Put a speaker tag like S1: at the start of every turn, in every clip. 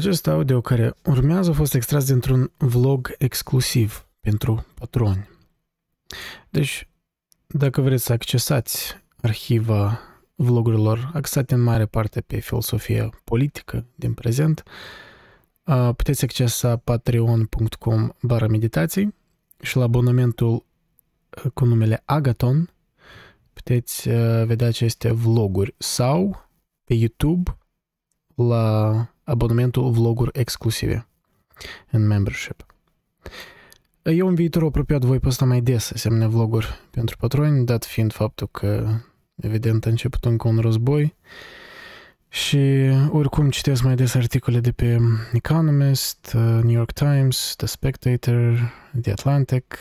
S1: Acest audio care urmează a fost extras dintr-un vlog exclusiv pentru patroni. Deci, dacă vreți să accesați arhiva vlogurilor axate în mare parte pe filosofia politică din prezent, puteți accesa patreon.com barra meditații și la abonamentul cu numele Agaton puteți vedea aceste vloguri sau pe YouTube la abonamentul vloguri exclusive în membership. Eu în viitor apropiat voi posta mai des asemenea vloguri pentru patroni, dat fiind faptul că evident a început încă un război și oricum citesc mai des articole de pe Economist, uh, New York Times, The Spectator, The Atlantic,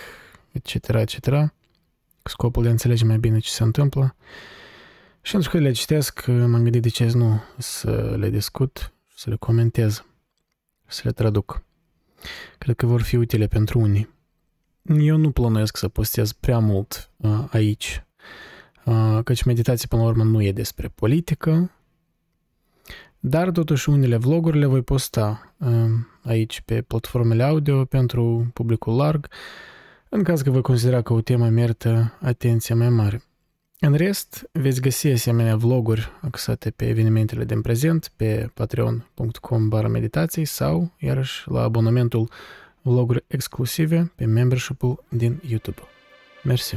S1: etc., etc., cu scopul de a înțelege mai bine ce se întâmplă. Și pentru că le citesc, m-am gândit de ce nu să le discut, să le comentez, să le traduc. Cred că vor fi utile pentru unii. Eu nu plănuiesc să postez prea mult uh, aici, uh, căci meditația până la urmă nu e despre politică, dar totuși unele vloguri le voi posta uh, aici pe platformele audio pentru publicul larg, în caz că vă considera că o temă merită atenție mai mare. În rest, veți găsi asemenea vloguri axate pe evenimentele din prezent pe patreon.com barra meditații sau, iarăși, la abonamentul vloguri exclusive pe membership-ul din YouTube. Mersi!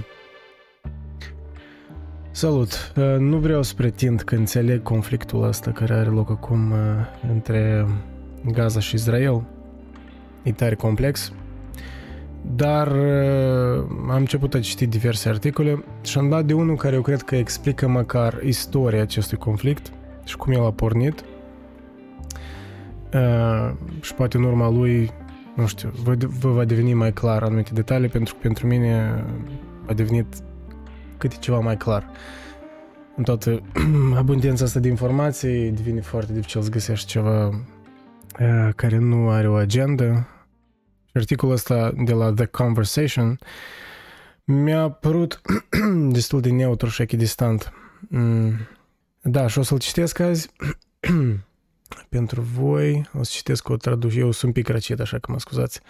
S1: Salut! Uh, nu vreau să pretind că înțeleg conflictul ăsta care are loc acum uh, între Gaza și Israel. E tare complex. Dar uh, am început a citi diverse articole și am dat de unul care eu cred că explică măcar istoria acestui conflict și cum el a pornit. Uh, și poate în urma lui, nu știu, vă, vă va deveni mai clar anumite detalii, pentru că pentru mine a devenit câte ceva mai clar. În toată abundența asta de informații devine foarte dificil să găsești ceva uh, care nu are o agendă, articolul ăsta de la The Conversation mi-a părut destul de neutru și echidistant. Mm. Da, și o să-l citesc azi pentru voi. O să citesc o traduc. Eu sunt un pic răcit, așa că mă scuzați.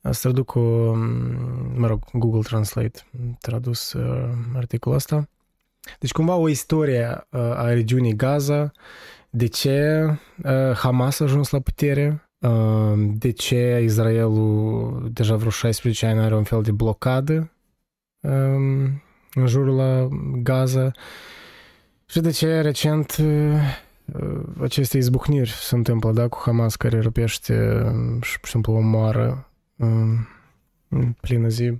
S1: Să traduc o, mm, mă rog, Google Translate tradus uh, articolul ăsta. Deci cumva o istorie uh, a regiunii Gaza, de ce uh, Hamas a ajuns la putere, de ce Israelul deja vreo 16 ani are un fel de blocadă în jurul la Gaza și de ce recent aceste izbucniri se întâmplă, da, cu Hamas care răpește și, pur și simplu, omoară în plină zi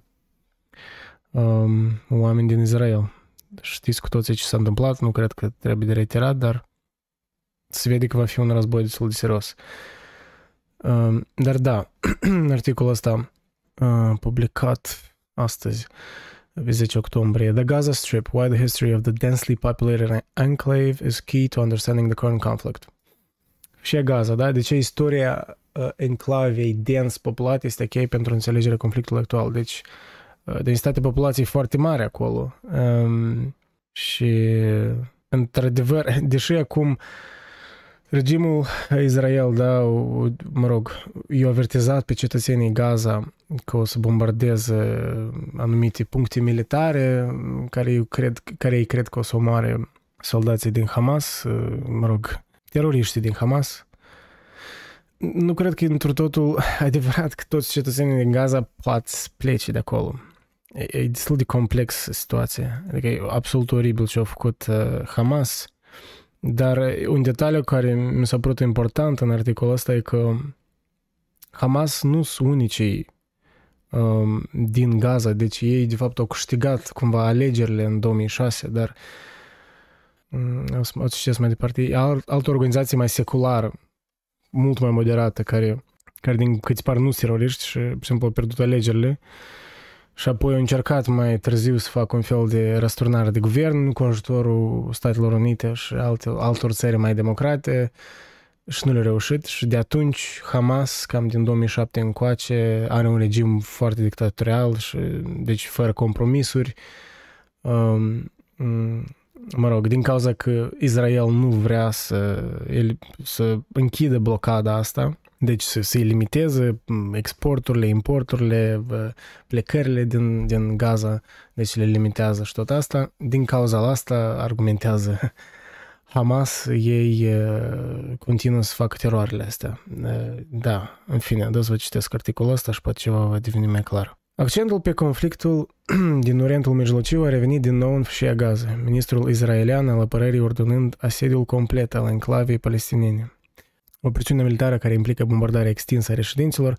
S1: oameni din Israel. Știți cu toții ce s-a întâmplat, nu cred că trebuie de reiterat, dar se vede că va fi un război destul de serios. Dar da, articolul ăsta publicat astăzi, pe 10 octombrie. The Gaza Strip, Why the History of the Densely Populated Enclave is Key to Understanding the Current Conflict. Și Gaza, da? De ce istoria uh, enclavei dens populate este cheie pentru înțelegerea conflictului actual. Deci, uh, densitate populației foarte mare acolo. Um, și, într-adevăr, deși acum uh, Regimul Israel, da, mă rog, i-a avertizat pe cetățenii Gaza că o să bombardeze anumite puncte militare care, eu cred, care ei cred că o să omoare soldații din Hamas, mă rog, teroriștii din Hamas. Nu cred că într totul adevărat că toți cetățenii din Gaza pot să plece de acolo. E, e destul de complex situația. Adică e absolut oribil ce a făcut uh, Hamas dar un detaliu care mi s-a părut important în articolul ăsta e că Hamas nu sunt unicii um, din Gaza, deci ei de fapt au câștigat cumva alegerile în 2006, dar um, o să, o să citesc mai departe, e alt, altă organizație mai seculară, mult mai moderată, care, care din câți par nu teroriști și, pur și simplu, au pierdut alegerile, și apoi au încercat mai târziu să facă un fel de răsturnare de guvern cu ajutorul Statelor Unite și alte, altor țări mai democrate și nu le-a reușit și de atunci Hamas, cam din 2007 încoace, are un regim foarte dictatorial și deci fără compromisuri. Um, mă rog, din cauza că Israel nu vrea să, el, să închidă blocada asta, deci să se limiteze exporturile, importurile, plecările din, din Gaza, deci le limitează și tot asta. Din cauza asta argumentează Hamas, ei continuă să facă teroarele astea. Da, în fine, să vă citesc articolul ăsta și poate ceva va deveni mai clar. Accentul pe conflictul din Orientul Mijlociu a revenit din nou în fâșia Gaza, ministrul israelian al apărării ordonând asediul complet al enclavei palestiniene. Operațiunea militară care implică bombardarea extinsă a reședinților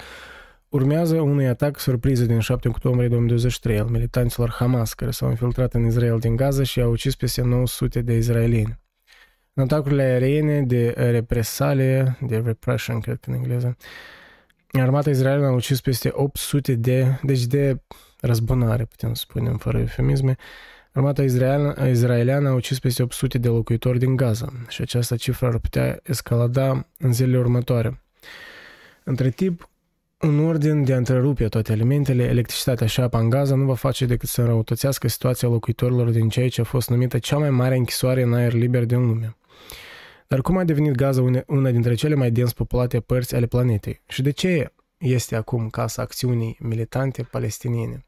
S1: urmează unui atac surpriză din 7 octombrie 2023 al militanților Hamas, care s-au infiltrat în Israel din Gaza și au ucis peste 900 de israelieni. În atacurile aeriene de represalie, de repression, cred că în engleză, armata israeliană a ucis peste 800 de, deci de răzbunare, putem să spunem, fără eufemisme, Armata israeliană, israeliană a ucis peste 800 de locuitori din Gaza și această cifră ar putea escalada în zilele următoare. Între timp, un ordin de a întrerupe toate alimentele, electricitatea și apa în Gaza nu va face decât să înrăutățească situația locuitorilor din ceea ce a fost numită cea mai mare închisoare în aer liber din lume. Dar cum a devenit Gaza una dintre cele mai dens populate părți ale planetei? Și de ce este acum casa acțiunii militante palestiniene?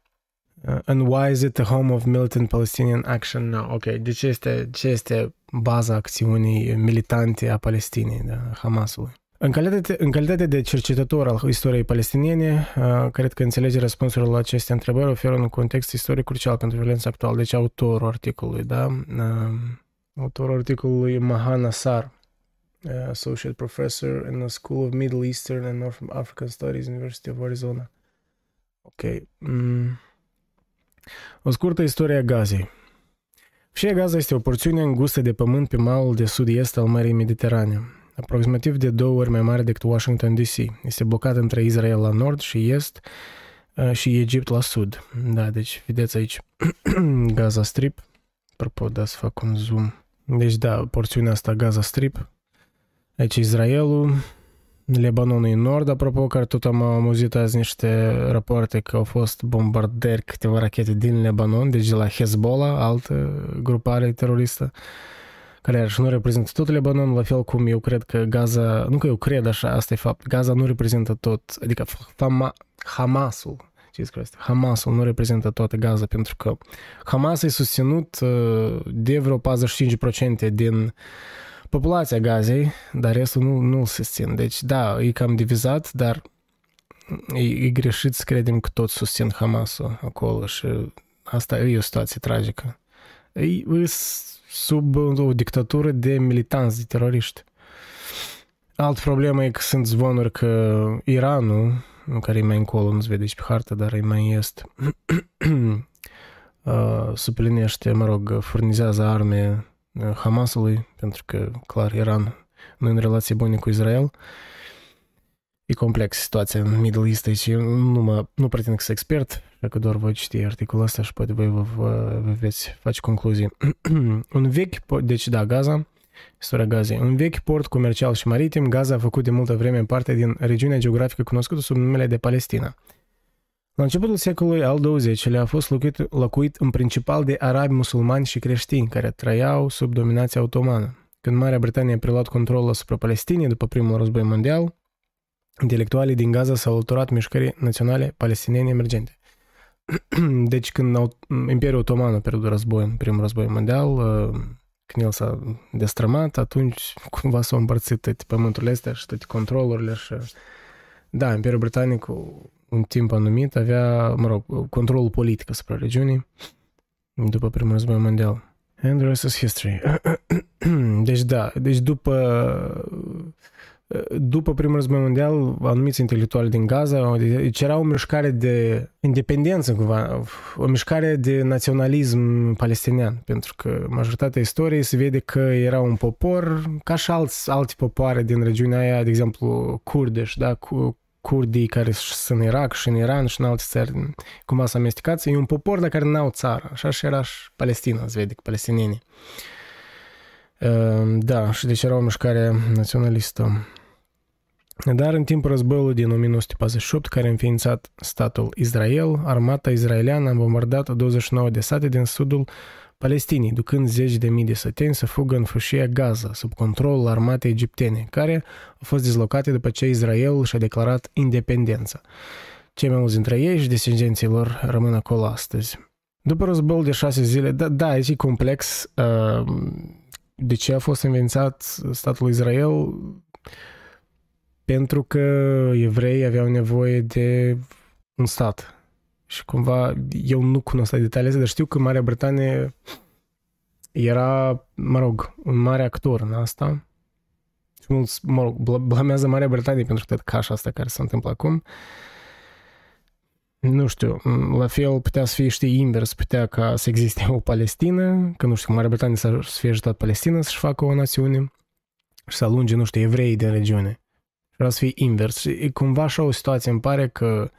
S1: Uh, and why is it the home of militant Palestinian action now? Ok, de ce este, ce este baza acțiunii militante a Palestinei, da, Hamasului? În calitate, în calitate de cercetător al istoriei palestiniene, uh, cred că înțelege răspunsurile la aceste întrebări oferă un context istoric crucial pentru violența actuală. Deci autorul articolului, da? Uh, autorul articolului Mahan Assar, Associate Professor in the School of Middle Eastern and North African Studies, University of Arizona. Ok. Mm. O scurtă istorie a Gazei. Fșia Gaza este o porțiune îngustă de pământ pe malul de sud-est al Mării Mediterane, aproximativ de două ori mai mare decât Washington DC. Este blocat între Israel la nord și est uh, și Egipt la sud. Da, deci vedeți aici Gaza Strip. Apropo, da să fac un zoom. Deci da, porțiunea asta Gaza Strip. Aici Israelul, Lebanonul în nord, apropo, care tot am auzit azi niște rapoarte că au fost bombardări câteva rachete din Lebanon, deci de la Hezbollah, altă grupare teroristă, care și nu reprezintă tot Lebanon, la fel cum eu cred că Gaza, nu că eu cred așa, asta e fapt, Gaza nu reprezintă tot, adică Fama, Hamasul, Jesus Christ, Hamasul nu reprezintă toată Gaza, pentru că Hamas e susținut de vreo 45% din populația Gazei, dar restul nu, nu se susțin. Deci, da, e cam divizat, dar e, e greșit să credem că toți susțin Hamasul acolo și asta e o situație tragică. E, e sub o dictatură de militanți, de teroriști. Alt problemă e că sunt zvonuri că Iranul, care e mai încolo, nu se vede și pe hartă, dar e mai est, suplinește, mă rog, furnizează arme Hamasului, pentru că, clar, Iran nu în relație bune cu Israel. E complex situația în Middle East aici. Nu, mă, nu pretind că sunt expert, dacă doar voi citi articolul ăsta și poate voi vă, vă, vă veți face concluzii. un vechi, deci da, Gaza, istoria Gazei. Un vechi port comercial și maritim, Gaza a făcut de multă vreme parte din regiunea geografică cunoscută sub numele de Palestina – la începutul secolului al XX-lea a fost locuit, locuit în principal de arabi musulmani și creștini care trăiau sub dominația otomană. Când Marea Britanie a preluat controlul asupra Palestinei după primul război mondial, intelectualii din Gaza s-au alăturat mișcării naționale palestiniene emergente. deci când Imperiul Otoman a pierdut război în primul război mondial, uh, când el s-a destrămat, atunci cumva s-au împărțit toate pământurile astea și toate controlurile și... Da, Imperiul Britanic un timp anumit avea, mă rog, controlul politic asupra regiunii după primul război mondial. And the rest is history. deci da, deci după după primul război mondial, anumiți intelectuali din Gaza, deci era o mișcare de independență, cumva, o mișcare de naționalism palestinian, pentru că majoritatea istoriei se vede că era un popor, ca și alți, alte popoare din regiunea aia, de exemplu, kurdeș, da, cu curdii care sunt în Irak și în Iran și în alte țări, cumva s-a amestecat, e un popor de care n-au țară. Așa și era și Palestina, se vede, palestinienii. Ehm, da, și deci era o mișcare naționalistă. Dar în timpul războiului din 1948, care a înființat statul Israel, armata israeliană a bombardat 29 de sate din sudul palestinii, ducând zeci de mii de săteni să fugă în fâșia Gaza, sub controlul armatei egiptene, care au fost dislocate după ce Israel și-a declarat independența. Cei mai mulți dintre ei și descendenții lor rămân acolo astăzi. După războiul de șase zile, da, da e complex. Uh, de ce a fost înființat statul Israel? Pentru că evreii aveau nevoie de un stat. Și cumva, eu nu cunosc detaliile, dar știu că Marea Britanie era, mă rog, un mare actor în asta. Și mulți, mă rog, blamează Marea Britanie pentru toată cașa asta care se întâmplă acum. Uh, nu știu, la fel putea să fie, știi, invers, putea ca să existe o Palestină, că nu știu, Marea Britanie să fie ajutat Palestina să-și facă o națiune și să alunge, nu știu, evrei din regiune. Vreau să fie invers. Și e cumva așa o situație, îmi pare că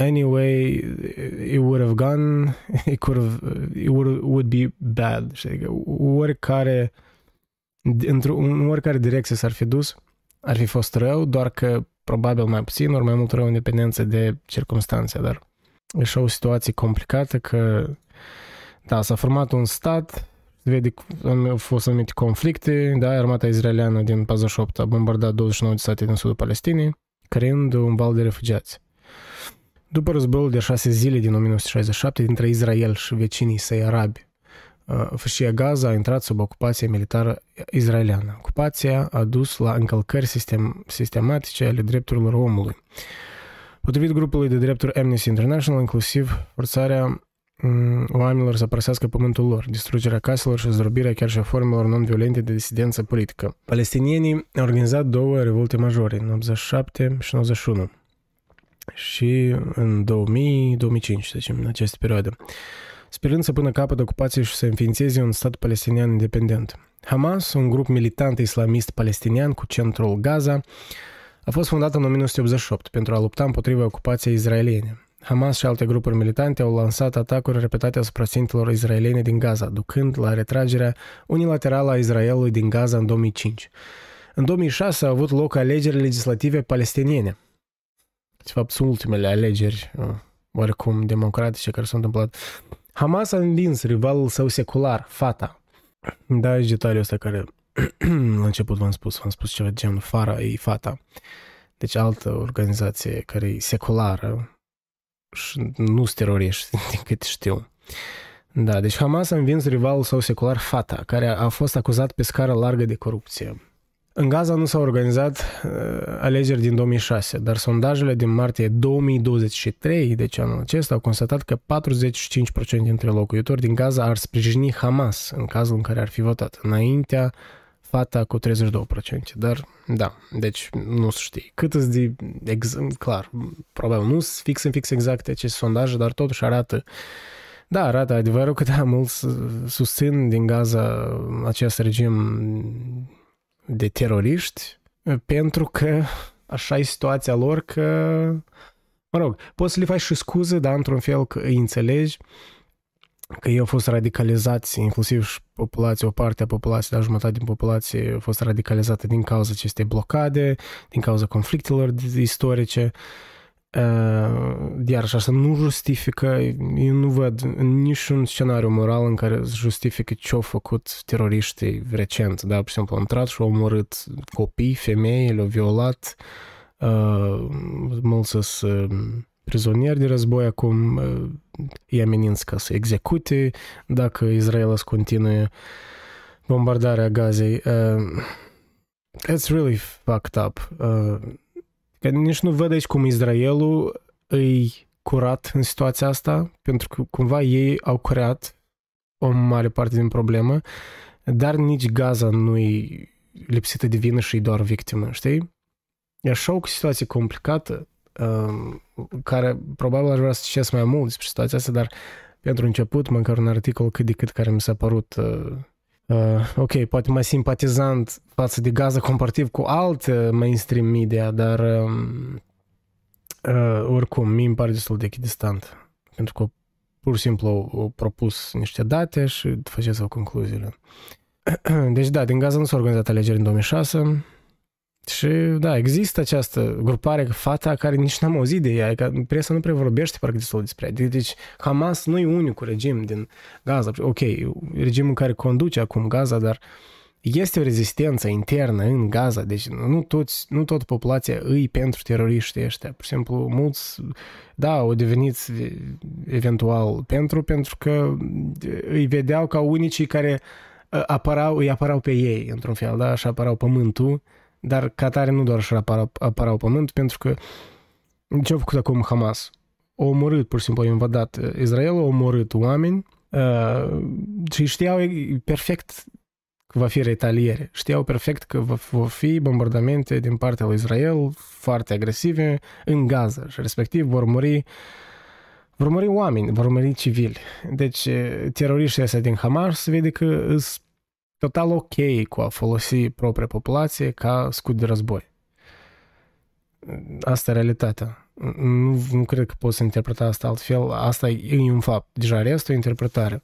S1: anyway, it would have gone, it could have, it would, would be bad. Știi, oricare, într-o oricare direcție s-ar fi dus, ar fi fost rău, doar că probabil mai puțin, ori mai mult rău în dependență de circunstanțe, dar e și o situație complicată că, da, s-a format un stat, vede au fost anumite conflicte, da, armata izraeliană din 48 a bombardat 29 de state din sudul Palestinei, creând un val de refugiați. După războiul de șase zile din 1967 dintre Israel și vecinii săi arabi, fâșia Gaza a intrat sub ocupație militară izraeliană. Ocupația a dus la încălcări sistem, sistematice ale drepturilor omului. Potrivit grupului de drepturi Amnesty International, inclusiv forțarea oamenilor să părăsească pământul lor, distrugerea caselor și zdrobirea chiar și a formelor non-violente de disidență politică. Palestinienii au organizat două revolte majore, în 87 și 91 și în 2000-2005, deci în această perioadă sperând să pună capăt ocupației și să înființeze un stat palestinian independent. Hamas, un grup militant islamist palestinian cu centrul Gaza, a fost fondat în 1988 pentru a lupta împotriva ocupației izraeliene. Hamas și alte grupuri militante au lansat atacuri repetate asupra țintelor izraeliene din Gaza, ducând la retragerea unilaterală a Israelului din Gaza în 2005. În 2006 au avut loc alegeri legislative palestiniene. De fapt, sunt ultimele alegeri uh, oarecum democratice care s-au întâmplat Hamas a învins rivalul său secular, Fata. Da, e detaliul ăsta care la început v-am spus, v-am spus ceva de genul Fara e Fata. Deci altă organizație care e seculară și nu sunt teroriști, din cât știu. Da, deci Hamas a învins rivalul său secular Fata, care a fost acuzat pe scară largă de corupție. În Gaza nu s-au organizat uh, alegeri din 2006, dar sondajele din martie 2023, deci anul acesta, au constatat că 45% dintre locuitori din Gaza ar sprijini Hamas în cazul în care ar fi votat. Înaintea, fata cu 32%. Dar, da, deci nu se știe. Cât îți de, ex, clar, probabil nu sunt fix în fix exact aceste sondaje, dar totuși arată da, arată adevărul că da, mulți susțin din Gaza acest regim de teroriști pentru că așa e situația lor că, mă rog, poți să le faci și scuze, dar într-un fel că îi înțelegi că ei au fost radicalizați, inclusiv și populația, o parte a populației, dar jumătate din populație a fost radicalizată din cauza acestei blocade, din cauza conflictelor istorice. Iar așa nu justifică, eu nu văd niciun scenariu moral în care justifică ce au făcut teroriștii recent. Da, pur și simplu, au intrat și au omorât copii, femei, le-au violat, uh, mulți sunt prizonieri de război acum, uh, îi amenință ca să execute dacă Israel îți continuă bombardarea Gazei. Uh, it's really fucked up. Uh, Că nici nu văd aici cum Israelul îi curat în situația asta, pentru că cumva ei au creat o mare parte din problemă, dar nici Gaza nu e lipsită de vină și e doar victimă, știi? E așa o situație complicată, um, care probabil aș vrea să citesc mai mult despre situația asta, dar pentru început, măcar un articol cât de cât care mi s-a părut uh, Uh, ok, poate mai simpatizant față de Gaza comparativ cu alte mainstream media, dar um, uh, oricum, mi îmi pare destul de echidistant. Pentru că pur și simplu au propus niște date și faceți o concluziile. Deci da, din Gaza nu s-au organizat alegeri în 2006, Și da, există această grupare, fata care nici n-am auzit de ea, că presa nu prea vorbește parcă destul despre ea. Deci Hamas nu e unicul regim din Gaza. Ok, regimul care conduce acum Gaza, dar este o rezistență internă în Gaza, deci nu, toți, nu tot populația îi pentru teroriștii ăștia. Pur și simplu, mulți, da, au devenit eventual pentru, pentru că îi vedeau ca unicii care apărau, îi apărau pe ei, într-un fel, da, și apărau pământul, dar ca tare nu doar și apărau, apărau pământ, pentru că ce a făcut acum Hamas? O omorât, pur și simplu, a invadat Israel, a omorât oameni uh, și știau perfect că va fi retaliere. Știau perfect că vor fi bombardamente din partea lui Israel foarte agresive în Gaza și respectiv vor muri vor muri oameni, vor muri civili. Deci teroriștii ăștia din Hamas vede că sunt total ok cu a folosi propria populație ca scut de război. Asta e realitatea. Nu, nu cred că poți să interpreta asta altfel. Asta e un fapt. Deja restul e interpretare.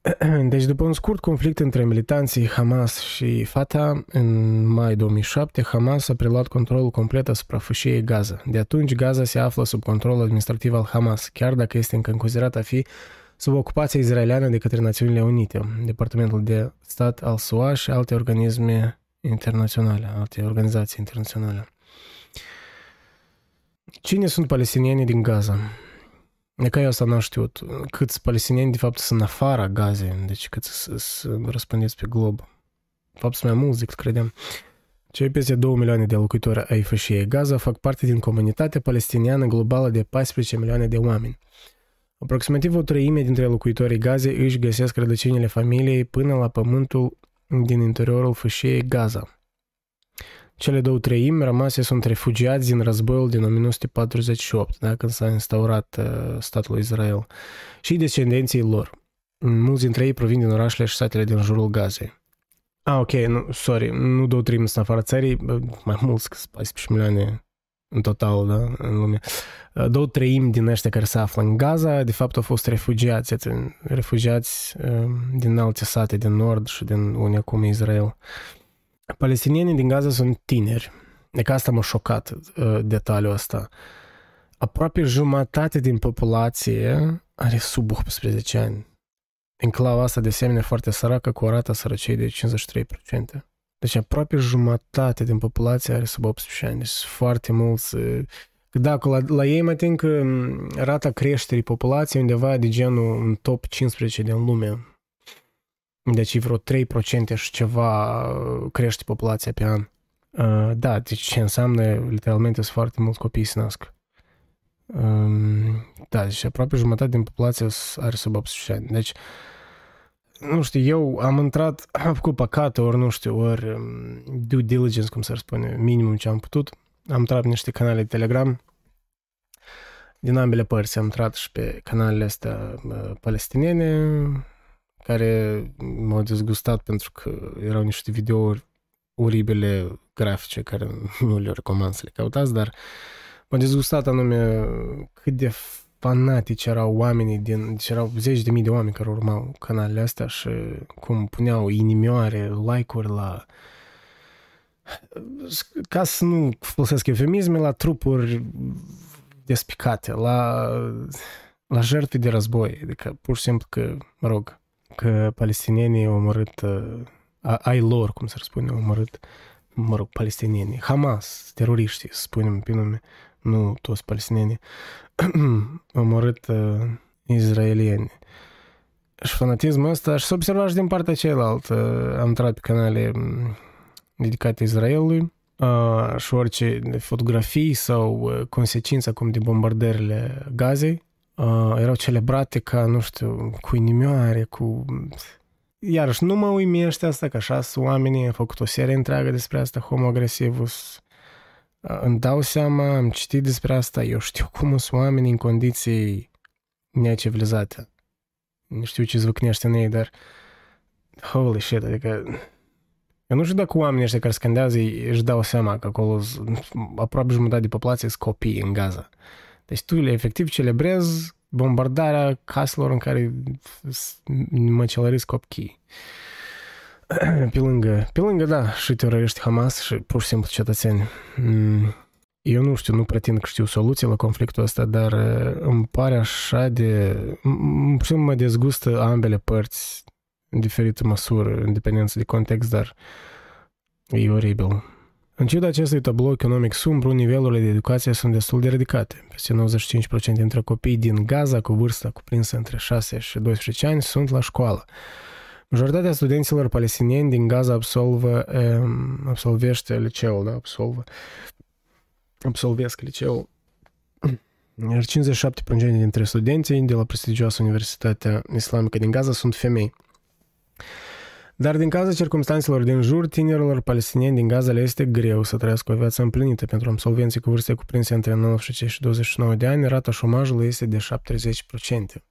S1: Deci, după un scurt conflict între militanții Hamas și Fatah, în mai 2007, Hamas a preluat controlul complet asupra fâșiei Gaza. De atunci, Gaza se află sub control administrativ al Hamas, chiar dacă este încă considerat a fi sub ocupația izraeliană de către Națiunile Unite, Departamentul de Stat al SUA și alte organisme internaționale, alte organizații internaționale. Cine sunt palestinienii din Gaza? E ca eu asta n-am știut. Câți palestinieni, de fapt, sunt în afara Gazei, deci cât să răspândiți pe glob. De fapt, sunt mai mulți decât credeam. Cei peste 2 milioane de locuitori ai fâșiei Gaza fac parte din comunitatea palestiniană globală de 14 milioane de oameni. Aproximativ o treime dintre locuitorii Gazei își găsesc rădăcinile familiei până la pământul din interiorul fâșiei Gaza. Cele două treimi rămase sunt refugiați din războiul din 1948, da, când s-a instaurat uh, statul Israel, și descendenții lor. Mulți dintre ei provin din orașele și satele din jurul Gazei. Ah, ok, nu, sorry, nu două treimi sunt afară țării, mai mulți, 14 milioane în total, da, în lume. Uh, două treimi din ăștia care se află în Gaza, de fapt, au fost refugiați, refugiați uh, din alte sate din nord și din unde acum Israel. Palestinienii din Gaza sunt tineri. E că asta m-a șocat uh, detaliul ăsta. Aproape jumătate din populație are sub 18 ani. Enclava asta de asemenea foarte săracă cu o rată sărăciei de 53%. Deci aproape jumătate din populație are sub 18 ani. Deci foarte mulți. Uh, da, la, la ei mă tin că mm, rata creșterii populației undeva de genul în top 15 din lume deci vreo 3% și ceva uh, crește populația pe an. Uh, da, deci ce înseamnă literalmente sunt foarte mulți copii se nasc. Um, da, deci aproape jumătate din populație are sub 18 ani. Deci, nu știu, eu am intrat, am făcut păcate, ori nu știu, ori um, due diligence, cum să spune, minimum ce am putut. Am intrat pe niște canale de Telegram din ambele părți. Am intrat și pe canalele astea uh, palestiniene, care m-au dezgustat pentru că erau niște videouri oribile grafice care nu le recomand să le căutați, dar m-a dezgustat anume cât de fanatici erau oamenii din, deci erau zeci de mii de oameni care urmau canalele astea și cum puneau inimioare, like-uri la ca să nu folosesc eufemisme, la trupuri despicate, la, la jertfe de război. Adică pur și simplu că, mă rog, că palestinienii au omorât, uh, ai lor, cum să spune, au omorât, mă rog, palestinienii, Hamas, teroriștii, să spunem pe nume, nu toți palestinienii, au omorât uh, izraelieni. Și fanatismul ăsta și s-a observat și din partea cealaltă. Am intrat pe canale mm, dedicate Israelului uh, și orice fotografii sau uh, consecințe acum de bombardările Gazei uh, erau celebrate ca, nu știu, cu inimioare, cu... Iarăși, nu mă uimește asta, că așa sunt oamenii, am făcut o serie întreagă despre asta, homoagresivus. Uh, îmi dau seama, am citit despre asta, eu știu cum sunt oamenii în condiții necivilizate. Nu știu ce zvâcnește în ei, dar holy shit, adică eu nu știu dacă oamenii ăștia care scandează își dau seama că acolo aproape jumătate de populație sunt copii în Gaza. Deci tu efectiv celebrezi bombardarea caselor în care măcelăresc copii. pe lângă, pe lângă, da, și teroriști Hamas și pur și simplu cetățeni. Mm, eu nu știu, nu pretind că știu soluții la conflictul ăsta, dar îmi pare așa de... Și mă dezgustă ambele părți în diferită măsură, în dependență de context, dar e oribil. În ciuda acestui tablou economic sumbru, nivelurile de educație sunt destul de ridicate. Peste 95% dintre copii din Gaza cu vârsta cuprinsă între 6 și 12 ani sunt la școală. Majoritatea studenților palestinieni din Gaza absolvă, um, absolvește liceul, da, absolvă, absolvesc liceul. Iar 57% dintre studenții de la prestigioasă Universitatea Islamică din Gaza sunt femei. Dar din cauza circumstanțelor din jur, tinerilor palestinieni din Gaza le este greu să trăiască o viață împlinită. Pentru absolvenții cu vârste cuprinse între 19 și 29 de ani, rata șomajului este de 70%.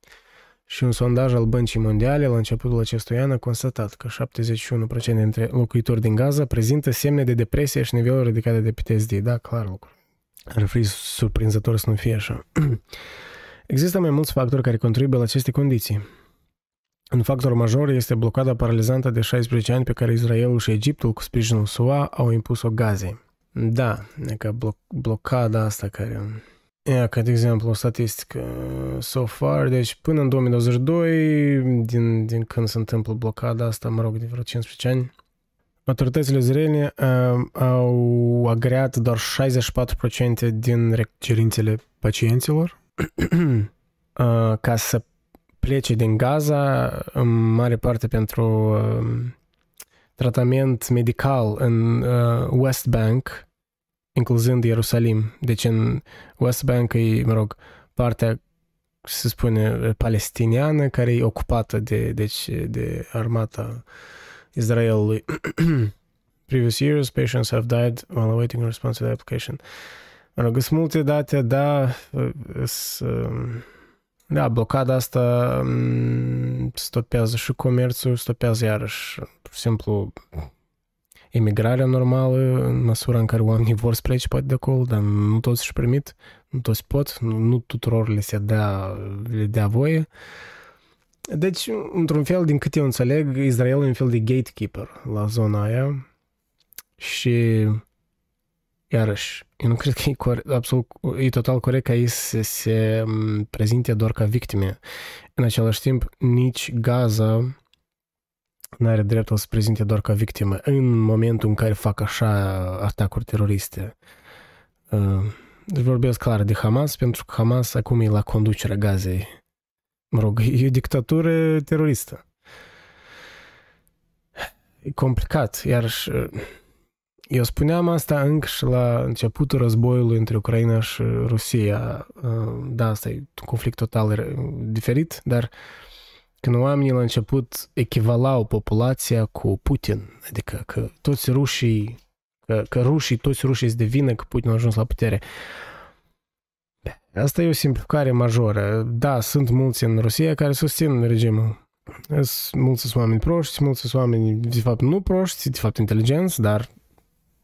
S1: Și un sondaj al Băncii Mondiale la începutul acestui an a constatat că 71% dintre locuitori din Gaza prezintă semne de depresie și niveluri ridicate de PTSD. Da, clar lucru. Ar fi surprinzător să nu fie așa. Există mai mulți factori care contribuie la aceste condiții. Un factor major este blocada paralizantă de 16 ani pe care Israelul și Egiptul cu sprijinul SUA au impus-o Gazei. Da, e ca blo- blocada asta care... E, ca de exemplu, o statistică. So far, deci până în 2022, din, din când se întâmplă blocada asta, mă rog, de vreo 15 ani, autoritățile izraeliene uh, au agreat doar 64% din cerințele pacienților. Uh, ca să plece din Gaza, în mare parte pentru uh, tratament medical în uh, West Bank, incluzând Ierusalim. Deci în West Bank e, mă rog, partea se spune palestiniană care e ocupată de, deci, de armata Israelului. Previous years, patients have died while awaiting a response to the application. Mă rog, sunt multe date, da, sunt da, blocada asta mm, stopează și comerțul, stopează iarăși, pur și simplu, emigrarea normală, în măsura în care oamenii vor să plece poate de acolo, dar nu toți își permit, nu toți pot, nu, nu tuturor le se dea, le dea voie. Deci, într-un fel, din câte eu înțeleg, Israel e un fel de gatekeeper la zona aia și iarăși, eu nu cred că e, core- absolut, e total corect ca ei să se prezinte doar ca victime. În același timp, nici Gaza nu are dreptul să se prezinte doar ca victimă în momentul în care fac așa atacuri teroriste. Uh, deci vorbesc clar de Hamas, pentru că Hamas acum e la conducerea Gazei. Mă rog, e o dictatură teroristă. E complicat, iarăși eu spuneam asta încă și la începutul războiului între Ucraina și Rusia. Uh, da, asta e un conflict total diferit, dar când oamenii la început echivalau populația cu Putin, adică că toți rușii, că, că rușii, toți rușii se devină că Putin a ajuns la putere. Asta e o simplificare majoră. Da, sunt mulți în Rusia care susțin regimul. Sunt mulți oameni proști, mulți oameni de fapt nu proști, de fapt inteligenți, dar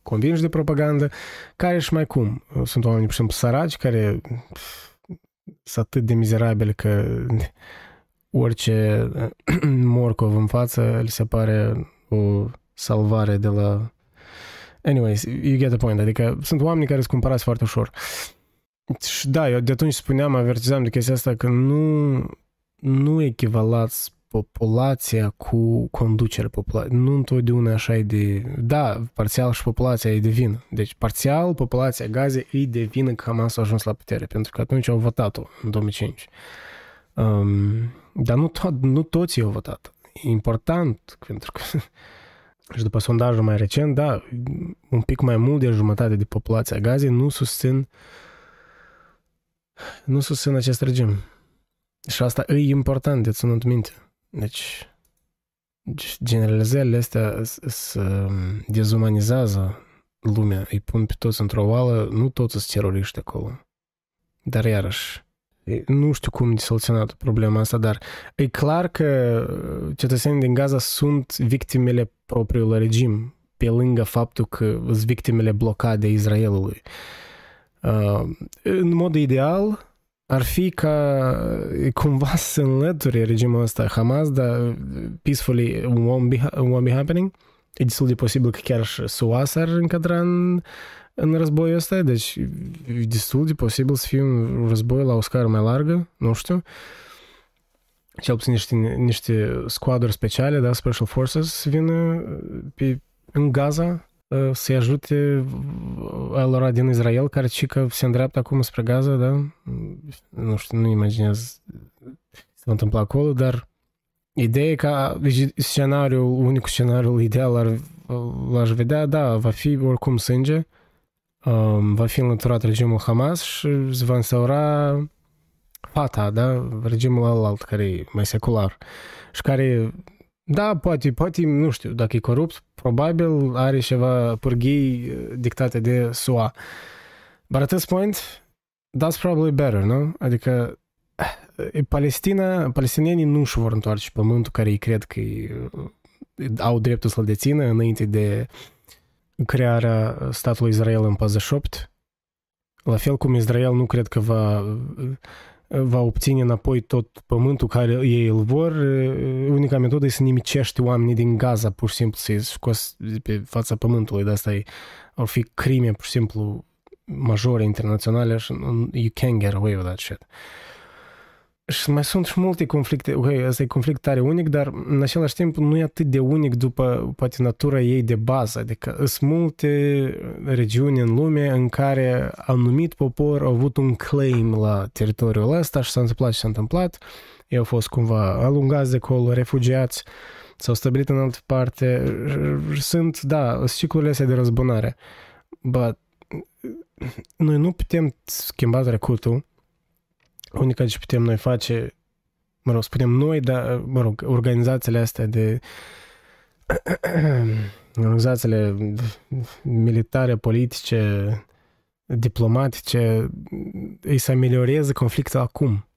S1: convinși de propagandă, care și mai cum. Sunt oameni, de exemplu, săraci care sunt atât de mizerabili că orice morcov în față li se pare o salvare de la... Anyways, you get the point. Adică sunt oameni care sunt cumpărați foarte ușor. Și da, eu de atunci spuneam, avertizam de chestia asta că nu, nu echivalați populația cu conducere populației. Nu întotdeauna așa e de... Da, parțial și populația e de vină. Deci parțial populația Gazei e de vină că Hamas a ajuns la putere, pentru că atunci au votat-o în 2005. Um, dar nu, to- nu toți au votat. E important, pentru că și după sondajul mai recent, da, un pic mai mult de jumătate de populația Gazei nu susțin nu susțin acest regim. Și asta e important de ținut minte. Deci, generalizările astea se dezumanizează lumea, îi pun pe toți într-o oală, nu toți sunt teroriști acolo. Dar iarăși, nu știu cum de soluționat problema asta, dar e clar că cetățenii din Gaza sunt victimele propriului regim, pe lângă faptul că sunt victimele blocade Israelului. Uh, în mod ideal, ar fi ca cumva să înlăture regimul ăsta Hamas, dar peacefully won't be, won't be happening. E destul de posibil că chiar și SUA s-ar încadra în, în războiul ăsta, deci e destul de posibil să fie un război la o scară mai largă, nu știu. Cel puțin niște, niște squaduri speciale, da, Special Forces, să vină pe, în Gaza să-i ajute alora din Israel care și că se îndreaptă acum spre Gaza, da? Nu știu, nu imaginez ce se va întâmpla acolo, dar ideea e că scenariul, unicul scenariul ideal ar, l-aș vedea, da, va fi oricum sânge, um, va fi înlăturat regimul Hamas și se va instaura Fata, da? Regimul alt care e mai secular și care da, poate, poate, nu știu, dacă e corupt, probabil are ceva pârghii dictate de SUA. But at this point, that's probably better, nu? Adică Palestina, palestinienii nu își vor întoarce pământul care ei cred că au dreptul să-l dețină înainte de crearea statului Israel în 48. La fel cum Israel nu cred că va va obține înapoi tot pământul care ei îl vor, unica metodă e să nimicești oamenii din Gaza, pur și simplu, să-i scos pe fața pământului. De asta e, ar fi crime, pur și simplu, majore internaționale și you can't get away with that shit. Și mai sunt și multe conflicte. Ok, ăsta e conflict tare unic, dar în același timp nu e atât de unic după poate natura ei de bază. Adică sunt multe regiuni în lume în care anumit popor au avut un claim la teritoriul ăsta și s-a întâmplat ce s-a întâmplat. Ei au fost cumva alungați de acolo, refugiați, s-au stabilit în altă parte. Sunt, da, ciclurile astea de răzbunare. But noi nu putem schimba trecutul unica ce putem noi face, mă rog, spunem noi, dar, mă rog, organizațiile astea de organizațiile militare, politice, diplomatice, îi să amelioreze conflictul acum.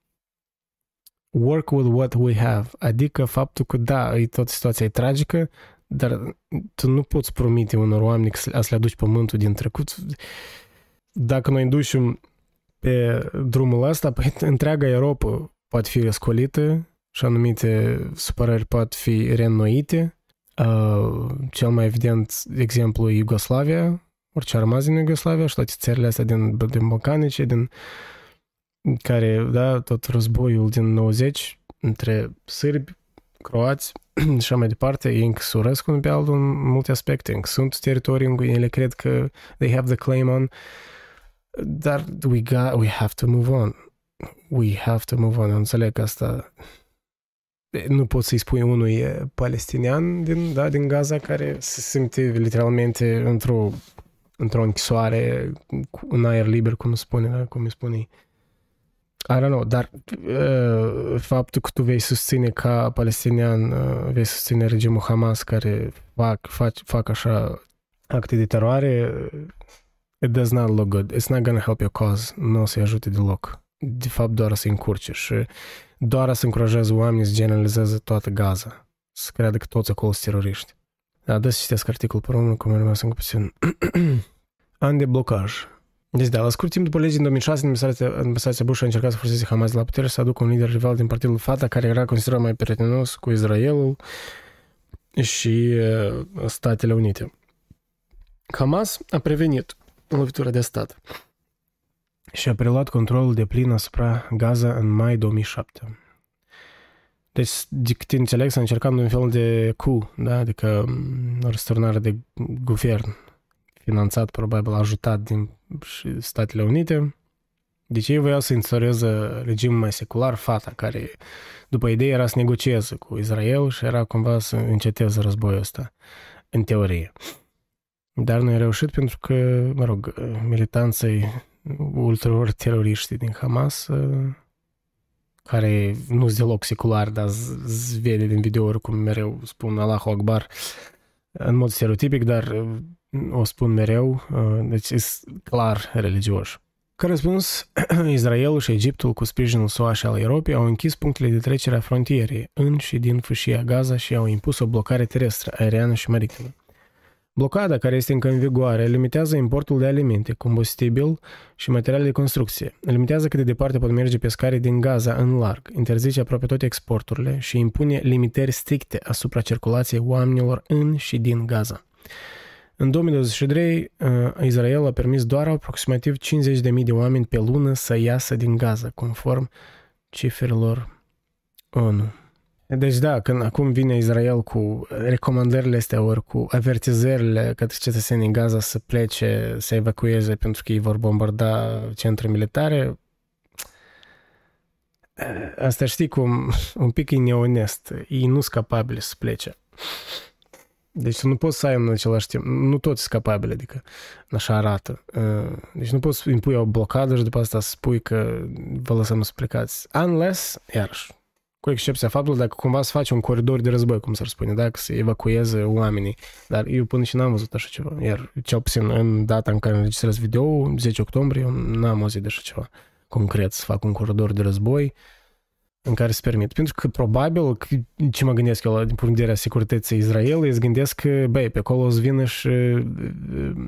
S1: Work with what we have. Adică faptul că, da, e tot situația e tragică, dar tu nu poți promite unor oameni că să le aduci pământul din trecut. Dacă noi ducem pe drumul ăsta, păi, întreaga Europa poate fi răscolită și anumite supărări pot fi reînnoite. Uh, cel mai evident exemplu e Iugoslavia, orice a rămas din Iugoslavia și toate țările astea din, din Balcanice, din care, da, tot războiul din 90 între sârbi, croați și așa mai departe, ei încă surăsc unul pe altul în multe aspecte, încă sunt teritorii în care ele cred că they have the claim on. Uh, dar we, got, we have to move on. We have to move on. Înțeleg că asta nu poți să-i spui unui palestinian din, da, din Gaza care se simte literalmente într-o într-o închisoare în aer liber, cum spune, da? cum îi spune. I don't know, dar uh, faptul că tu vei susține ca palestinian, uh, vei susține regimul Hamas care fac, fac, fac așa acte de teroare, it does not look good. It's not gonna help your cause. Nu o să-i ajute deloc. De fapt, doar să încurce și doar să încurajeze oamenii să generalizeze toată Gaza. Să creadă că toți acolo sunt teroriști. Da, da să citesc articolul pe român, cum am rămas încă puțin. An de blocaj. Deci, da, la scurt timp după legii din 2006, administrația Bush a încercat să forțeze Hamas la putere să aducă un lider rival din partidul Fatah, care era considerat mai prietenos cu Israelul și uh, Statele Unite. Hamas a prevenit lovitură de stat și a preluat controlul de plin asupra Gaza în mai 2007. Deci, de câte înțeleg, s-a încercat un fel de cu, da? adică mm, o răsturnare de guvern finanțat, probabil ajutat din Statele Unite. Deci ei voiau să instaureze regimul mai secular, fata, care după idee era să negocieze cu Israel și era cumva să înceteze războiul ăsta, în teorie. Dar nu a reușit pentru că, mă rog, militanții ulterior teroriști din Hamas, care nu sunt deloc seculari, dar se vede din videouri cum mereu spun Allahu Akbar în mod stereotipic, dar o spun mereu, deci e clar religioși. Ca răspuns, Israelul și Egiptul, cu sprijinul SUA și al Europei, au închis punctele de trecere a frontierei în și din fâșia Gaza și au impus o blocare terestră, aeriană și maritimă. Blocada, care este încă în vigoare, limitează importul de alimente, combustibil și materiale de construcție. Limitează cât de departe pot merge pescarii din Gaza în larg, interzice aproape toate exporturile și impune limitări stricte asupra circulației oamenilor în și din Gaza. În 2023, uh, Israel a permis doar aproximativ 50.000 de oameni pe lună să iasă din Gaza, conform cifrelor ONU. Deci da, când acum vine Israel cu recomandările astea, ori cu avertizările către cetățenii Gaza să plece, să evacueze pentru că ei vor bombarda centre militare, asta știi cum un pic e neonest. Ei nu sunt capabili să plece. Deci nu poți să ai în același timp, nu toți sunt capabili, adică așa arată. Deci nu poți să impui o blocadă și după asta să spui că vă lăsăm să plecați. Unless, iarăși, cu excepția faptului dacă cumva să faci un coridor de război, cum s-ar spune, dacă să evacueze oamenii. Dar eu până și n-am văzut așa ceva. Iar cel puțin în data în care înregistrez video, 10 octombrie, eu n-am auzit de așa ceva concret, să fac un coridor de război în care se permit. Pentru că probabil, ce mă gândesc eu la, din punct de vedere a securității Israelului, îți gândesc că, băi, pe acolo o să vină și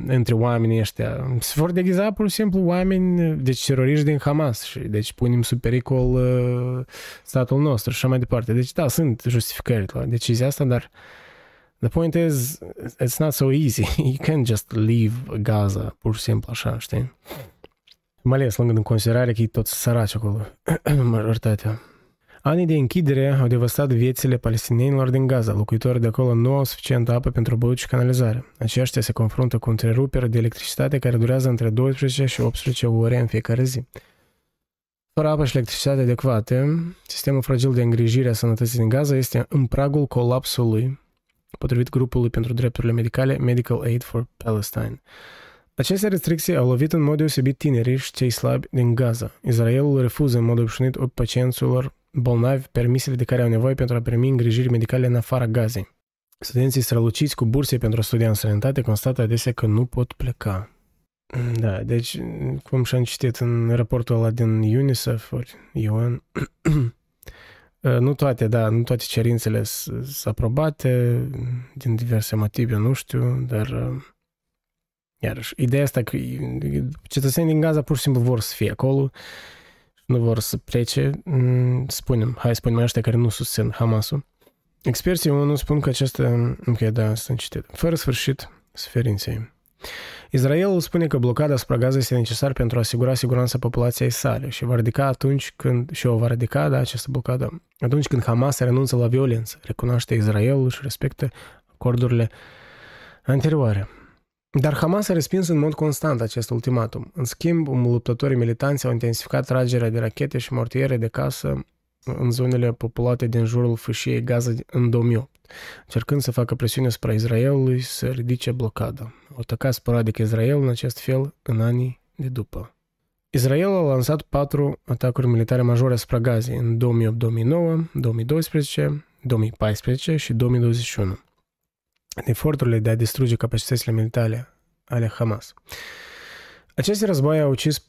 S1: între oamenii ăștia. Se vor deghiza pur și simplu oameni, deci teroriști din Hamas și deci punem sub pericol uh, statul nostru și așa mai departe. Deci da, sunt justificări la decizia asta, dar the point is, it's not so easy. You can't just leave Gaza, pur și simplu așa, știi? Mai ales luând în considerare că e tot săraci acolo, majoritatea. Anii de închidere au devastat viețile palestinienilor din Gaza. Locuitorii de acolo nu au suficientă apă pentru băut și canalizare. Aceștia se confruntă cu întrerupere de electricitate care durează între 12 și 18 ore în fiecare zi. Fără apă și electricitate adecvate, sistemul fragil de îngrijire a sănătății din Gaza este în pragul colapsului, potrivit grupului pentru drepturile medicale Medical Aid for Palestine. Aceste restricții au lovit în mod deosebit tinerii și cei slabi din Gaza. Israelul refuză în mod obișnuit pacienților bolnavi permisele de care au nevoie pentru a primi îngrijiri medicale în afara Gazei. Studenții străluciți cu burse pentru a studia în străinătate constată adesea că nu pot pleca. Da, deci, cum și-am citit în raportul ăla din UNICEF, ori UN, nu toate, da, nu toate cerințele sunt aprobate din diverse motive, nu știu, dar iarăși, ideea asta că cetățenii din Gaza pur și simplu vor să fie acolo nu vor să plece, mm, spunem, hai spunem ăștia care nu susțin Hamasul. Experții ONU spun că această, ok, da, sunt citit, fără sfârșit suferinței. Israelul spune că blocada asupra Gaza este necesar pentru a asigura siguranța populației sale și va ridica atunci când, și o va ridica, da, această blocadă, atunci când Hamas renunță la violență, recunoaște Israelul și respectă acordurile anterioare. Dar Hamas a respins în mod constant acest ultimatum. În schimb, luptătorii militanți au intensificat tragerea de rachete și mortiere de casă în zonele populate din jurul fâșiei Gaza în 2008, încercând să facă presiune asupra Israelului să ridice blocada. Au atacat sporadic Israel în acest fel în anii de după. Israel a lansat patru atacuri militare majore asupra Gazei în 2008-2009, 2012, 2014 și 2021 în eforturile de a distruge capacitățile militare ale Hamas. Aceste războaie au ucis 4.000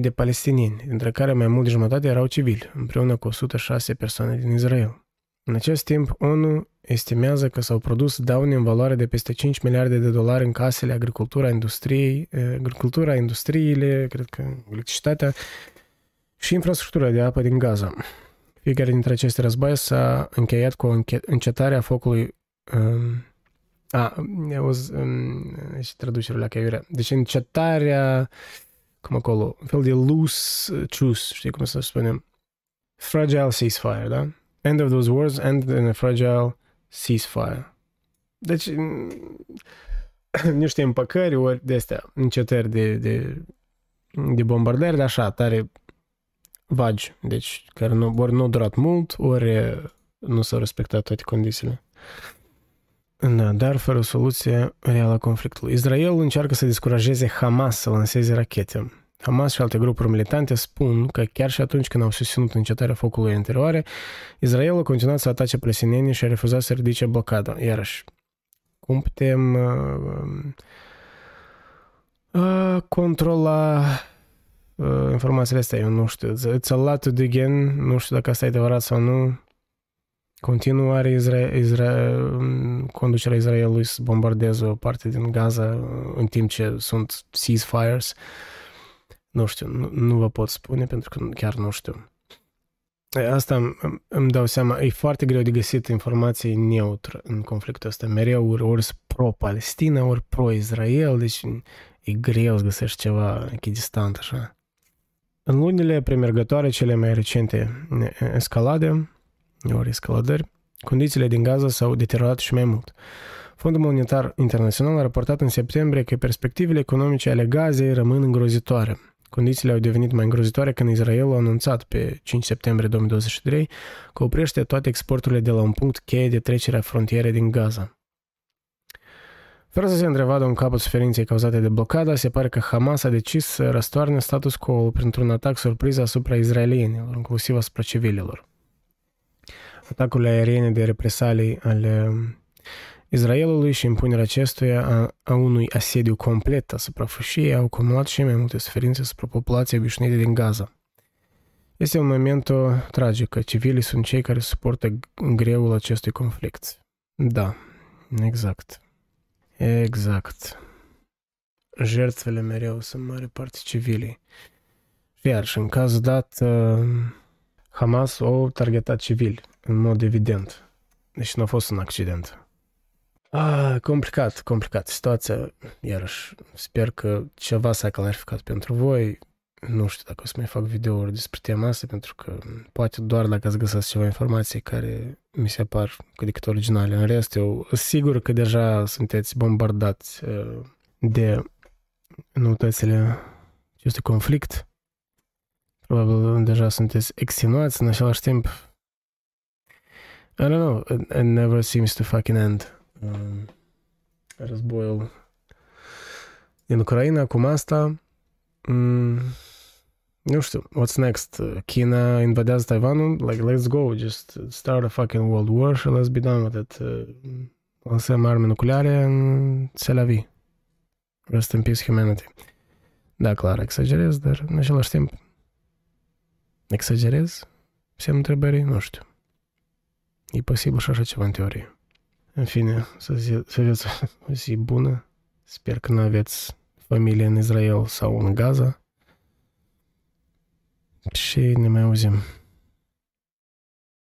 S1: de palestinieni, dintre care mai mult de jumătate erau civili, împreună cu 106 persoane din Israel. În acest timp, ONU estimează că s-au produs daune în valoare de peste 5 miliarde de dolari în casele, agricultura, industriei, eh, agricultura, industriile, cred că electricitatea și infrastructura de apă din Gaza. Fiecare dintre aceste războaie s-a încheiat cu o încetare a focului um, a, o um, și traducerea la că Deci încetarea, cum acolo, un fel de loose truce, știi cum să spunem? Fragile ceasefire, da? End of those wars, end in a fragile ceasefire. Deci, niște împăcări, ori de astea, încetări de, de, de bombardări, de așa, tare vagi, deci, care nu, ori nu au durat mult, ori nu s-au respectat toate condițiile. Da, dar fără soluție reală a conflictului. Israel încearcă să descurajeze Hamas să lanseze rachete. Hamas și alte grupuri militante spun că chiar și atunci când au susținut încetarea focului anterioare, Israel a continuat să atace palestinienii și a refuzat să ridice blocada. Iarăși, cum putem uh, uh, controla uh, informațiile astea? Eu nu știu. It's a lot to dig in. Nu știu dacă asta e adevărat sau nu. Continuă are Isra- Isra- conducerea Israelului să bombardeze o parte din Gaza în timp ce sunt ceasefires. Nu știu, nu, nu vă pot spune pentru că chiar nu știu. Asta îmi, îmi dau seama, e foarte greu de găsit informații neutră în conflictul ăsta. Mereu ori, ori pro-Palestina, ori pro-Israel, deci e greu să găsești ceva echidistant așa. În lunile premergătoare, cele mai recente escalade, ori escaladări, condițiile din Gaza s-au deteriorat și mai mult. Fondul Monetar Internațional a raportat în septembrie că perspectivele economice ale Gazei rămân îngrozitoare. Condițiile au devenit mai îngrozitoare când Israel a anunțat pe 5 septembrie 2023 că oprește toate exporturile de la un punct cheie de trecere a frontierei din Gaza. Fără să se întrevadă un capăt suferinței cauzate de blocada, se pare că Hamas a decis să răstoarne status quo printr-un atac surpriză asupra izraelienilor, inclusiv asupra civililor. Atacurile aeriene de represalii ale Israelului și impunerea acestuia a, a unui asediu complet asupra fâșiei au acumulat și mai multe suferințe asupra populației obișnuite din Gaza. Este un moment tragic că civilii sunt cei care suportă greul acestui conflict. Da, exact. Exact. Jertfele mereu sunt mare parte civilii. Iar și în cazul dat, uh, Hamas au targetat civili, în mod evident. Deci nu a fost un accident. Ah, complicat, complicat. Situația, iarăși, sper că ceva s-a clarificat pentru voi. Nu știu dacă o să mai fac videouri despre tema asta, pentru că poate doar dacă ați găsit ceva informații care mi se par cât de cât originale. În rest, eu sigur că deja sunteți bombardați uh, de noutățile acestui conflict. Probabil deja sunteți extenuați în același timp. I don't know, it, it never seems to fucking end. Um, războiul din Ucraina, cum asta, um, nu știu, what's next? China invadează Taiwanul? Like, let's go, just start a fucking world war și let's be done with it. Uh, lansăm arme nucleare în Tel Aviv. Rest in peace humanity. Da, clar, exagerez, dar în același timp exagerez? Semn întrebării? Nu știu. E aveți o zi bună. Sper că nu aveți familie în Israel sau în Gaza. Și ne mai auzim.